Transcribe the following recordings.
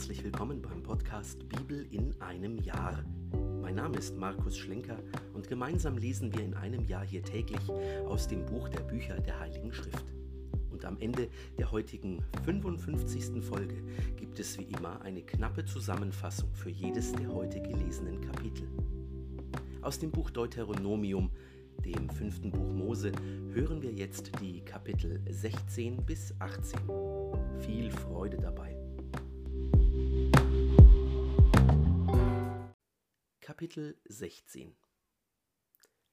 herzlich willkommen beim Podcast Bibel in einem Jahr. Mein Name ist Markus Schlenker und gemeinsam lesen wir in einem Jahr hier täglich aus dem Buch der Bücher der Heiligen Schrift. Und am Ende der heutigen 55. Folge gibt es wie immer eine knappe Zusammenfassung für jedes der heute gelesenen Kapitel. Aus dem Buch Deuteronomium, dem fünften Buch Mose, hören wir jetzt die Kapitel 16 bis 18. Viel Freude dabei. Kapitel 16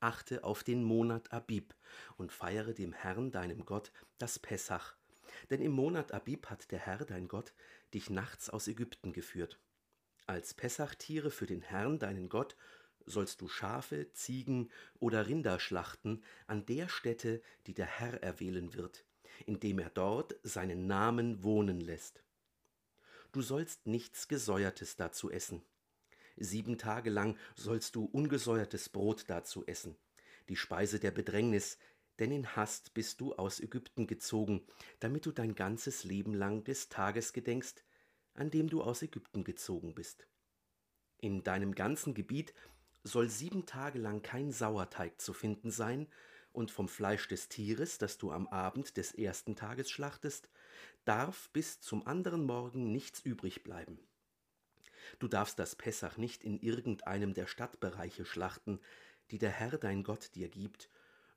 Achte auf den Monat Abib und feiere dem Herrn deinem Gott das Pessach, denn im Monat Abib hat der Herr dein Gott dich nachts aus Ägypten geführt. Als Pessachtiere für den Herrn deinen Gott sollst du Schafe, Ziegen oder Rinder schlachten an der Stätte, die der Herr erwählen wird, indem er dort seinen Namen wohnen lässt. Du sollst nichts Gesäuertes dazu essen. Sieben Tage lang sollst du ungesäuertes Brot dazu essen, die Speise der Bedrängnis, denn in Hast bist du aus Ägypten gezogen, damit du dein ganzes Leben lang des Tages gedenkst, an dem du aus Ägypten gezogen bist. In deinem ganzen Gebiet soll sieben Tage lang kein Sauerteig zu finden sein, und vom Fleisch des Tieres, das du am Abend des ersten Tages schlachtest, darf bis zum anderen Morgen nichts übrig bleiben. Du darfst das Pessach nicht in irgendeinem der Stadtbereiche schlachten, die der Herr dein Gott dir gibt,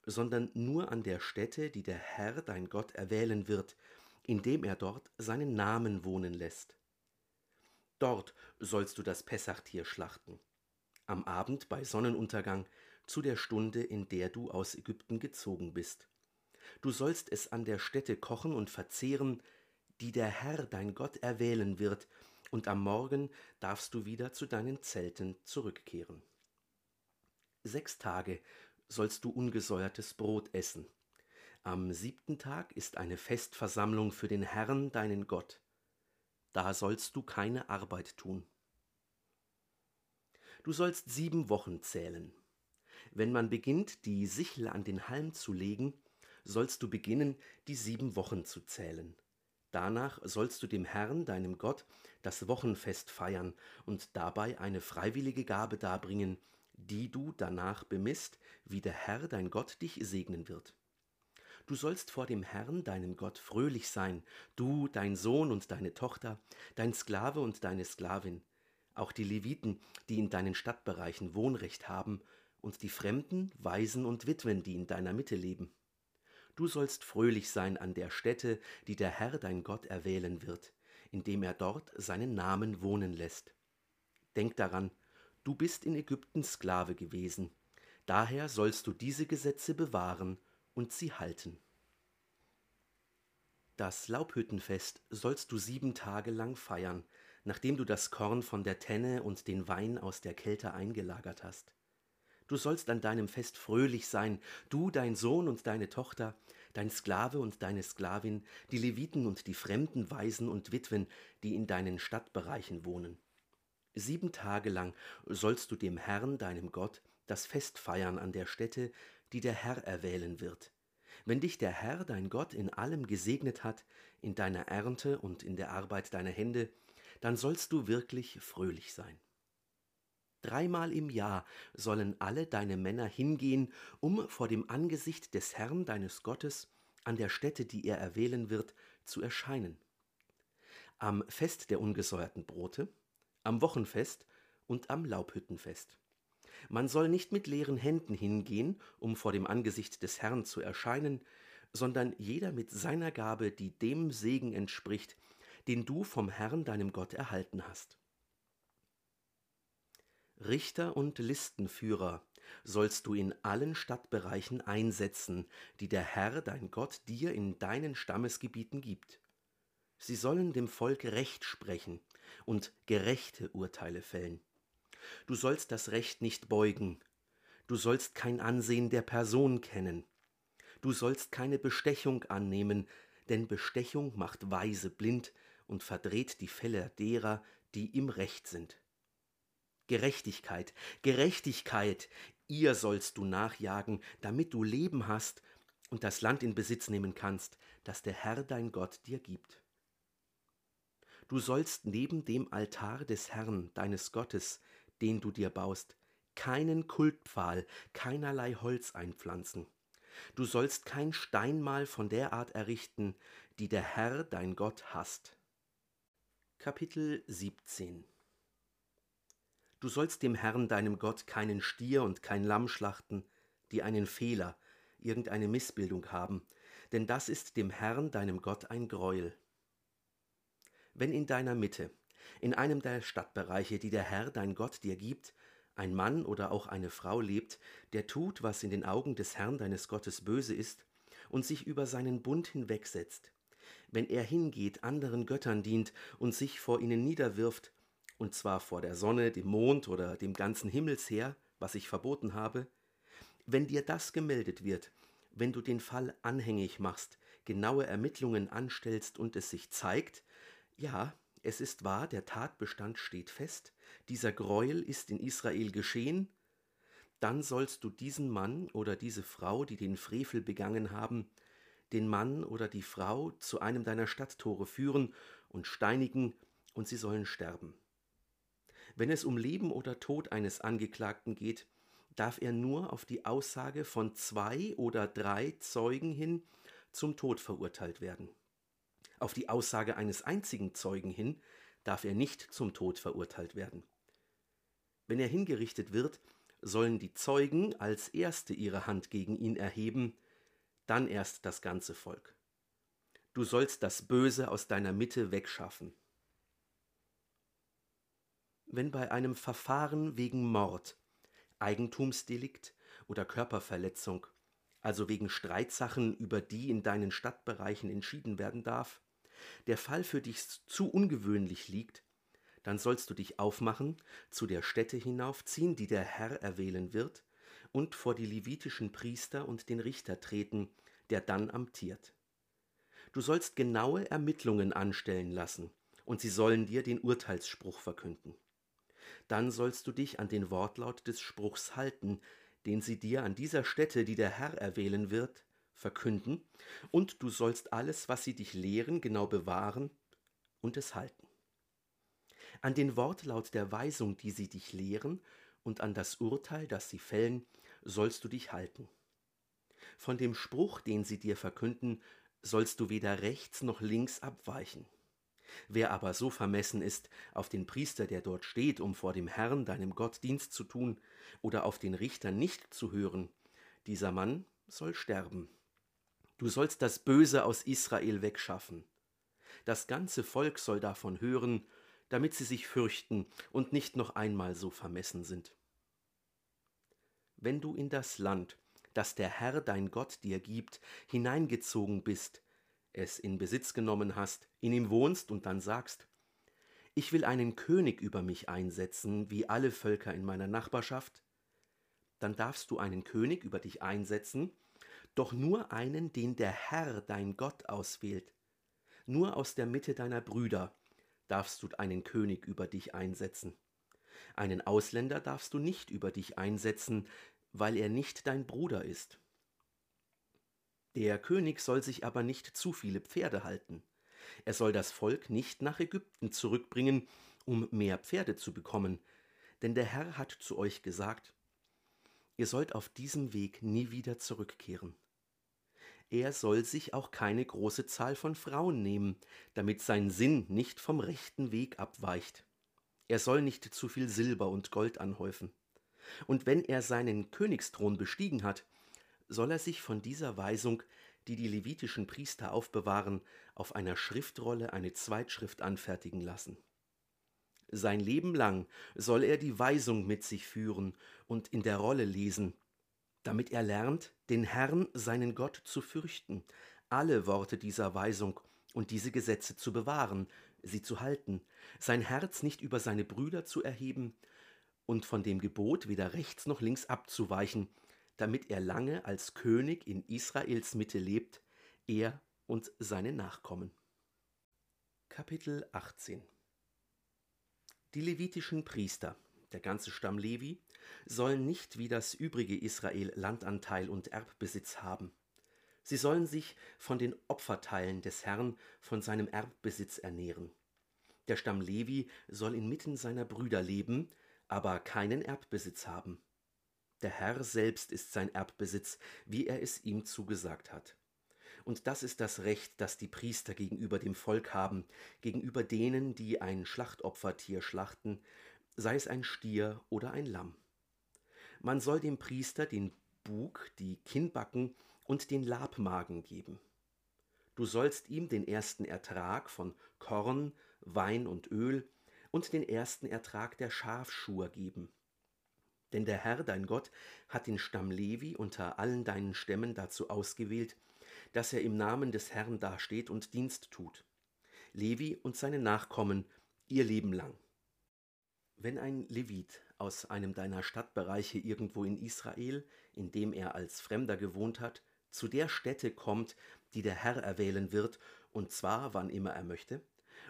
sondern nur an der Stätte, die der Herr dein Gott erwählen wird, indem er dort seinen Namen wohnen lässt. Dort sollst du das Pessachtier schlachten am Abend bei Sonnenuntergang, zu der Stunde, in der du aus Ägypten gezogen bist. Du sollst es an der Stätte kochen und verzehren, die der Herr dein Gott erwählen wird, und am Morgen darfst du wieder zu deinen Zelten zurückkehren. Sechs Tage sollst du ungesäuertes Brot essen. Am siebten Tag ist eine Festversammlung für den Herrn deinen Gott. Da sollst du keine Arbeit tun. Du sollst sieben Wochen zählen. Wenn man beginnt, die Sichel an den Halm zu legen, sollst du beginnen, die sieben Wochen zu zählen. Danach sollst du dem Herrn, deinem Gott, das Wochenfest feiern und dabei eine freiwillige Gabe darbringen, die du danach bemisst, wie der Herr, dein Gott, dich segnen wird. Du sollst vor dem Herrn, deinem Gott, fröhlich sein, du, dein Sohn und deine Tochter, dein Sklave und deine Sklavin, auch die Leviten, die in deinen Stadtbereichen Wohnrecht haben, und die Fremden, Waisen und Witwen, die in deiner Mitte leben. Du sollst fröhlich sein an der Stätte, die der Herr dein Gott erwählen wird, indem er dort seinen Namen wohnen lässt. Denk daran, du bist in Ägypten Sklave gewesen, daher sollst du diese Gesetze bewahren und sie halten. Das Laubhüttenfest sollst du sieben Tage lang feiern, nachdem du das Korn von der Tenne und den Wein aus der Kälte eingelagert hast. Du sollst an deinem Fest fröhlich sein, du, dein Sohn und deine Tochter, dein Sklave und deine Sklavin, die Leviten und die fremden Waisen und Witwen, die in deinen Stadtbereichen wohnen. Sieben Tage lang sollst du dem Herrn, deinem Gott, das Fest feiern an der Stätte, die der Herr erwählen wird. Wenn dich der Herr, dein Gott, in allem gesegnet hat, in deiner Ernte und in der Arbeit deiner Hände, dann sollst du wirklich fröhlich sein. Dreimal im Jahr sollen alle deine Männer hingehen, um vor dem Angesicht des Herrn deines Gottes an der Stätte, die er erwählen wird, zu erscheinen. Am Fest der ungesäuerten Brote, am Wochenfest und am Laubhüttenfest. Man soll nicht mit leeren Händen hingehen, um vor dem Angesicht des Herrn zu erscheinen, sondern jeder mit seiner Gabe, die dem Segen entspricht, den du vom Herrn deinem Gott erhalten hast. Richter und Listenführer sollst du in allen Stadtbereichen einsetzen, die der Herr dein Gott dir in deinen Stammesgebieten gibt. Sie sollen dem Volk Recht sprechen und gerechte Urteile fällen. Du sollst das Recht nicht beugen, du sollst kein Ansehen der Person kennen, du sollst keine Bestechung annehmen, denn Bestechung macht Weise blind und verdreht die Fälle derer, die im Recht sind. Gerechtigkeit, Gerechtigkeit, ihr sollst du nachjagen, damit du Leben hast und das Land in Besitz nehmen kannst, das der Herr dein Gott dir gibt. Du sollst neben dem Altar des Herrn, deines Gottes, den du dir baust, keinen Kultpfahl, keinerlei Holz einpflanzen. Du sollst kein Steinmal von der Art errichten, die der Herr dein Gott hasst. Kapitel 17 Du sollst dem Herrn deinem Gott keinen Stier und kein Lamm schlachten, die einen Fehler, irgendeine Missbildung haben, denn das ist dem Herrn deinem Gott ein Greuel. Wenn in deiner Mitte, in einem der Stadtbereiche, die der Herr dein Gott dir gibt, ein Mann oder auch eine Frau lebt, der tut, was in den Augen des Herrn deines Gottes böse ist, und sich über seinen Bund hinwegsetzt, wenn er hingeht, anderen Göttern dient und sich vor ihnen niederwirft, und zwar vor der Sonne, dem Mond oder dem ganzen Himmelsheer, was ich verboten habe, wenn dir das gemeldet wird, wenn du den Fall anhängig machst, genaue Ermittlungen anstellst und es sich zeigt, ja, es ist wahr, der Tatbestand steht fest, dieser Greuel ist in Israel geschehen, dann sollst du diesen Mann oder diese Frau, die den Frevel begangen haben, den Mann oder die Frau zu einem deiner Stadttore führen und steinigen, und sie sollen sterben. Wenn es um Leben oder Tod eines Angeklagten geht, darf er nur auf die Aussage von zwei oder drei Zeugen hin zum Tod verurteilt werden. Auf die Aussage eines einzigen Zeugen hin darf er nicht zum Tod verurteilt werden. Wenn er hingerichtet wird, sollen die Zeugen als erste ihre Hand gegen ihn erheben, dann erst das ganze Volk. Du sollst das Böse aus deiner Mitte wegschaffen. Wenn bei einem Verfahren wegen Mord, Eigentumsdelikt oder Körperverletzung, also wegen Streitsachen, über die in deinen Stadtbereichen entschieden werden darf, der Fall für dich zu ungewöhnlich liegt, dann sollst du dich aufmachen, zu der Stätte hinaufziehen, die der Herr erwählen wird, und vor die levitischen Priester und den Richter treten, der dann amtiert. Du sollst genaue Ermittlungen anstellen lassen, und sie sollen dir den Urteilsspruch verkünden. Dann sollst du dich an den Wortlaut des Spruchs halten, den sie dir an dieser Stätte, die der Herr erwählen wird, verkünden, und du sollst alles, was sie dich lehren, genau bewahren und es halten. An den Wortlaut der Weisung, die sie dich lehren, und an das Urteil, das sie fällen, sollst du dich halten. Von dem Spruch, den sie dir verkünden, sollst du weder rechts noch links abweichen. Wer aber so vermessen ist, auf den Priester, der dort steht, um vor dem Herrn, deinem Gott, Dienst zu tun, oder auf den Richter nicht zu hören, dieser Mann soll sterben. Du sollst das Böse aus Israel wegschaffen. Das ganze Volk soll davon hören, damit sie sich fürchten und nicht noch einmal so vermessen sind. Wenn du in das Land, das der Herr dein Gott dir gibt, hineingezogen bist, es in Besitz genommen hast, in ihm wohnst und dann sagst, ich will einen König über mich einsetzen, wie alle Völker in meiner Nachbarschaft, dann darfst du einen König über dich einsetzen, doch nur einen, den der Herr, dein Gott, auswählt. Nur aus der Mitte deiner Brüder darfst du einen König über dich einsetzen. Einen Ausländer darfst du nicht über dich einsetzen, weil er nicht dein Bruder ist. Der König soll sich aber nicht zu viele Pferde halten. Er soll das Volk nicht nach Ägypten zurückbringen, um mehr Pferde zu bekommen, denn der Herr hat zu euch gesagt, ihr sollt auf diesem Weg nie wieder zurückkehren. Er soll sich auch keine große Zahl von Frauen nehmen, damit sein Sinn nicht vom rechten Weg abweicht. Er soll nicht zu viel Silber und Gold anhäufen. Und wenn er seinen Königsthron bestiegen hat, soll er sich von dieser Weisung, die die levitischen Priester aufbewahren, auf einer Schriftrolle eine Zweitschrift anfertigen lassen. Sein Leben lang soll er die Weisung mit sich führen und in der Rolle lesen, damit er lernt, den Herrn, seinen Gott, zu fürchten, alle Worte dieser Weisung und diese Gesetze zu bewahren, sie zu halten, sein Herz nicht über seine Brüder zu erheben und von dem Gebot weder rechts noch links abzuweichen, damit er lange als König in Israels Mitte lebt, er und seine Nachkommen. Kapitel 18 Die levitischen Priester, der ganze Stamm Levi, sollen nicht wie das übrige Israel Landanteil und Erbbesitz haben. Sie sollen sich von den Opferteilen des Herrn von seinem Erbbesitz ernähren. Der Stamm Levi soll inmitten seiner Brüder leben, aber keinen Erbbesitz haben. Der Herr selbst ist sein Erbbesitz, wie er es ihm zugesagt hat. Und das ist das Recht, das die Priester gegenüber dem Volk haben, gegenüber denen, die ein Schlachtopfertier schlachten, sei es ein Stier oder ein Lamm. Man soll dem Priester den Bug, die Kinnbacken und den Labmagen geben. Du sollst ihm den ersten Ertrag von Korn, Wein und Öl und den ersten Ertrag der Schafschur geben. Denn der Herr, dein Gott, hat den Stamm Levi unter allen deinen Stämmen dazu ausgewählt, dass er im Namen des Herrn dasteht und Dienst tut. Levi und seine Nachkommen ihr Leben lang. Wenn ein Levit aus einem deiner Stadtbereiche irgendwo in Israel, in dem er als Fremder gewohnt hat, zu der Stätte kommt, die der Herr erwählen wird, und zwar wann immer er möchte,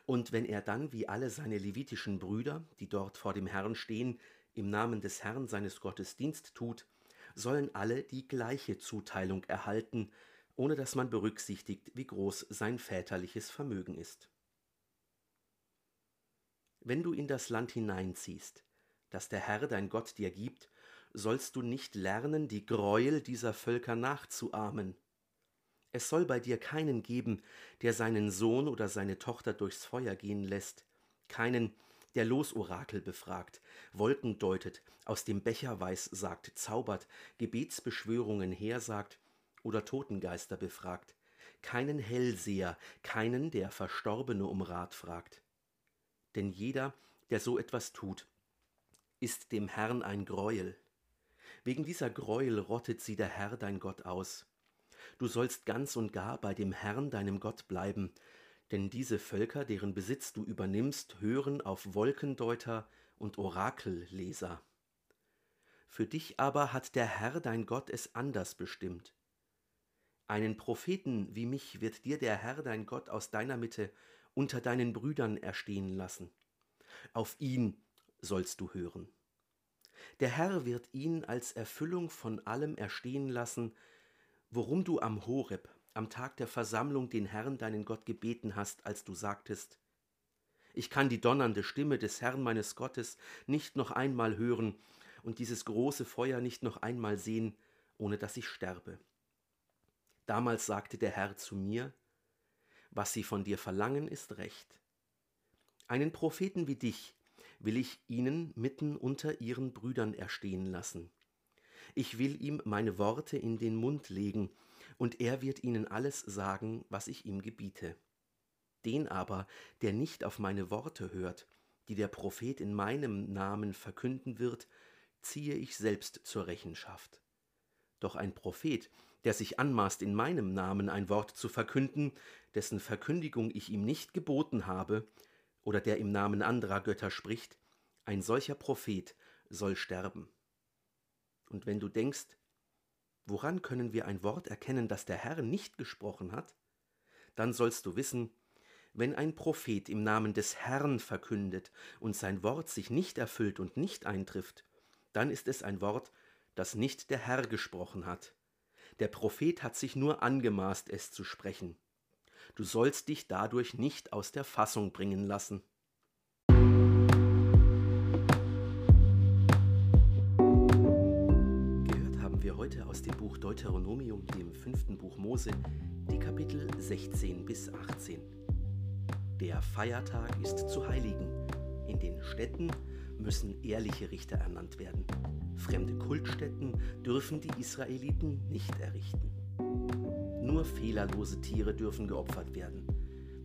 und wenn er dann wie alle seine levitischen Brüder, die dort vor dem Herrn stehen, im Namen des Herrn seines Gottes Dienst tut, sollen alle die gleiche Zuteilung erhalten, ohne dass man berücksichtigt, wie groß sein väterliches Vermögen ist. Wenn du in das Land hineinziehst, das der Herr dein Gott dir gibt, sollst du nicht lernen, die Greuel dieser Völker nachzuahmen. Es soll bei dir keinen geben, der seinen Sohn oder seine Tochter durchs Feuer gehen lässt, keinen, der Losorakel befragt, Wolken deutet, aus dem Becher weiß sagt, zaubert, Gebetsbeschwörungen hersagt oder Totengeister befragt, keinen Hellseher, keinen, der Verstorbene um Rat fragt. Denn jeder, der so etwas tut, ist dem Herrn ein Greuel. Wegen dieser Greuel rottet sie der Herr dein Gott aus. Du sollst ganz und gar bei dem Herrn deinem Gott bleiben, denn diese Völker, deren Besitz du übernimmst, hören auf Wolkendeuter und Orakelleser. Für dich aber hat der Herr dein Gott es anders bestimmt. Einen Propheten wie mich wird dir der Herr dein Gott aus deiner Mitte unter deinen Brüdern erstehen lassen. Auf ihn sollst du hören. Der Herr wird ihn als Erfüllung von allem erstehen lassen, worum du am Horeb, am Tag der Versammlung, den Herrn deinen Gott gebeten hast, als du sagtest, ich kann die donnernde Stimme des Herrn meines Gottes nicht noch einmal hören und dieses große Feuer nicht noch einmal sehen, ohne dass ich sterbe. Damals sagte der Herr zu mir, was sie von dir verlangen, ist recht. Einen Propheten wie dich will ich ihnen mitten unter ihren Brüdern erstehen lassen. Ich will ihm meine Worte in den Mund legen, und er wird ihnen alles sagen, was ich ihm gebiete. Den aber, der nicht auf meine Worte hört, die der Prophet in meinem Namen verkünden wird, ziehe ich selbst zur Rechenschaft. Doch ein Prophet, der sich anmaßt, in meinem Namen ein Wort zu verkünden, dessen Verkündigung ich ihm nicht geboten habe, oder der im Namen anderer Götter spricht, ein solcher Prophet soll sterben. Und wenn du denkst, woran können wir ein Wort erkennen, das der Herr nicht gesprochen hat, dann sollst du wissen, wenn ein Prophet im Namen des Herrn verkündet und sein Wort sich nicht erfüllt und nicht eintrifft, dann ist es ein Wort, das nicht der Herr gesprochen hat. Der Prophet hat sich nur angemaßt, es zu sprechen. Du sollst dich dadurch nicht aus der Fassung bringen lassen. Heute aus dem Buch Deuteronomium, dem fünften Buch Mose, die Kapitel 16 bis 18. Der Feiertag ist zu heiligen. In den Städten müssen ehrliche Richter ernannt werden. Fremde Kultstätten dürfen die Israeliten nicht errichten. Nur fehlerlose Tiere dürfen geopfert werden.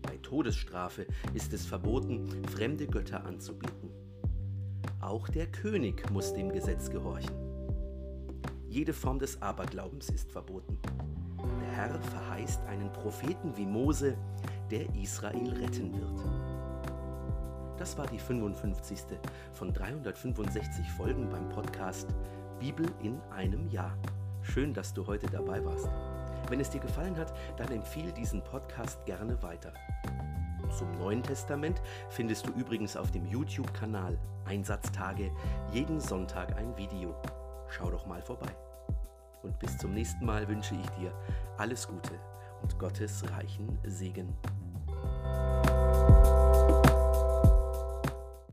Bei Todesstrafe ist es verboten, fremde Götter anzubeten. Auch der König muss dem Gesetz gehorchen. Jede Form des Aberglaubens ist verboten. Der Herr verheißt einen Propheten wie Mose, der Israel retten wird. Das war die 55. von 365 Folgen beim Podcast Bibel in einem Jahr. Schön, dass du heute dabei warst. Wenn es dir gefallen hat, dann empfehle diesen Podcast gerne weiter. Zum Neuen Testament findest du übrigens auf dem YouTube-Kanal Einsatztage jeden Sonntag ein Video. Schau doch mal vorbei. Und bis zum nächsten Mal wünsche ich dir alles Gute und Gottes reichen Segen.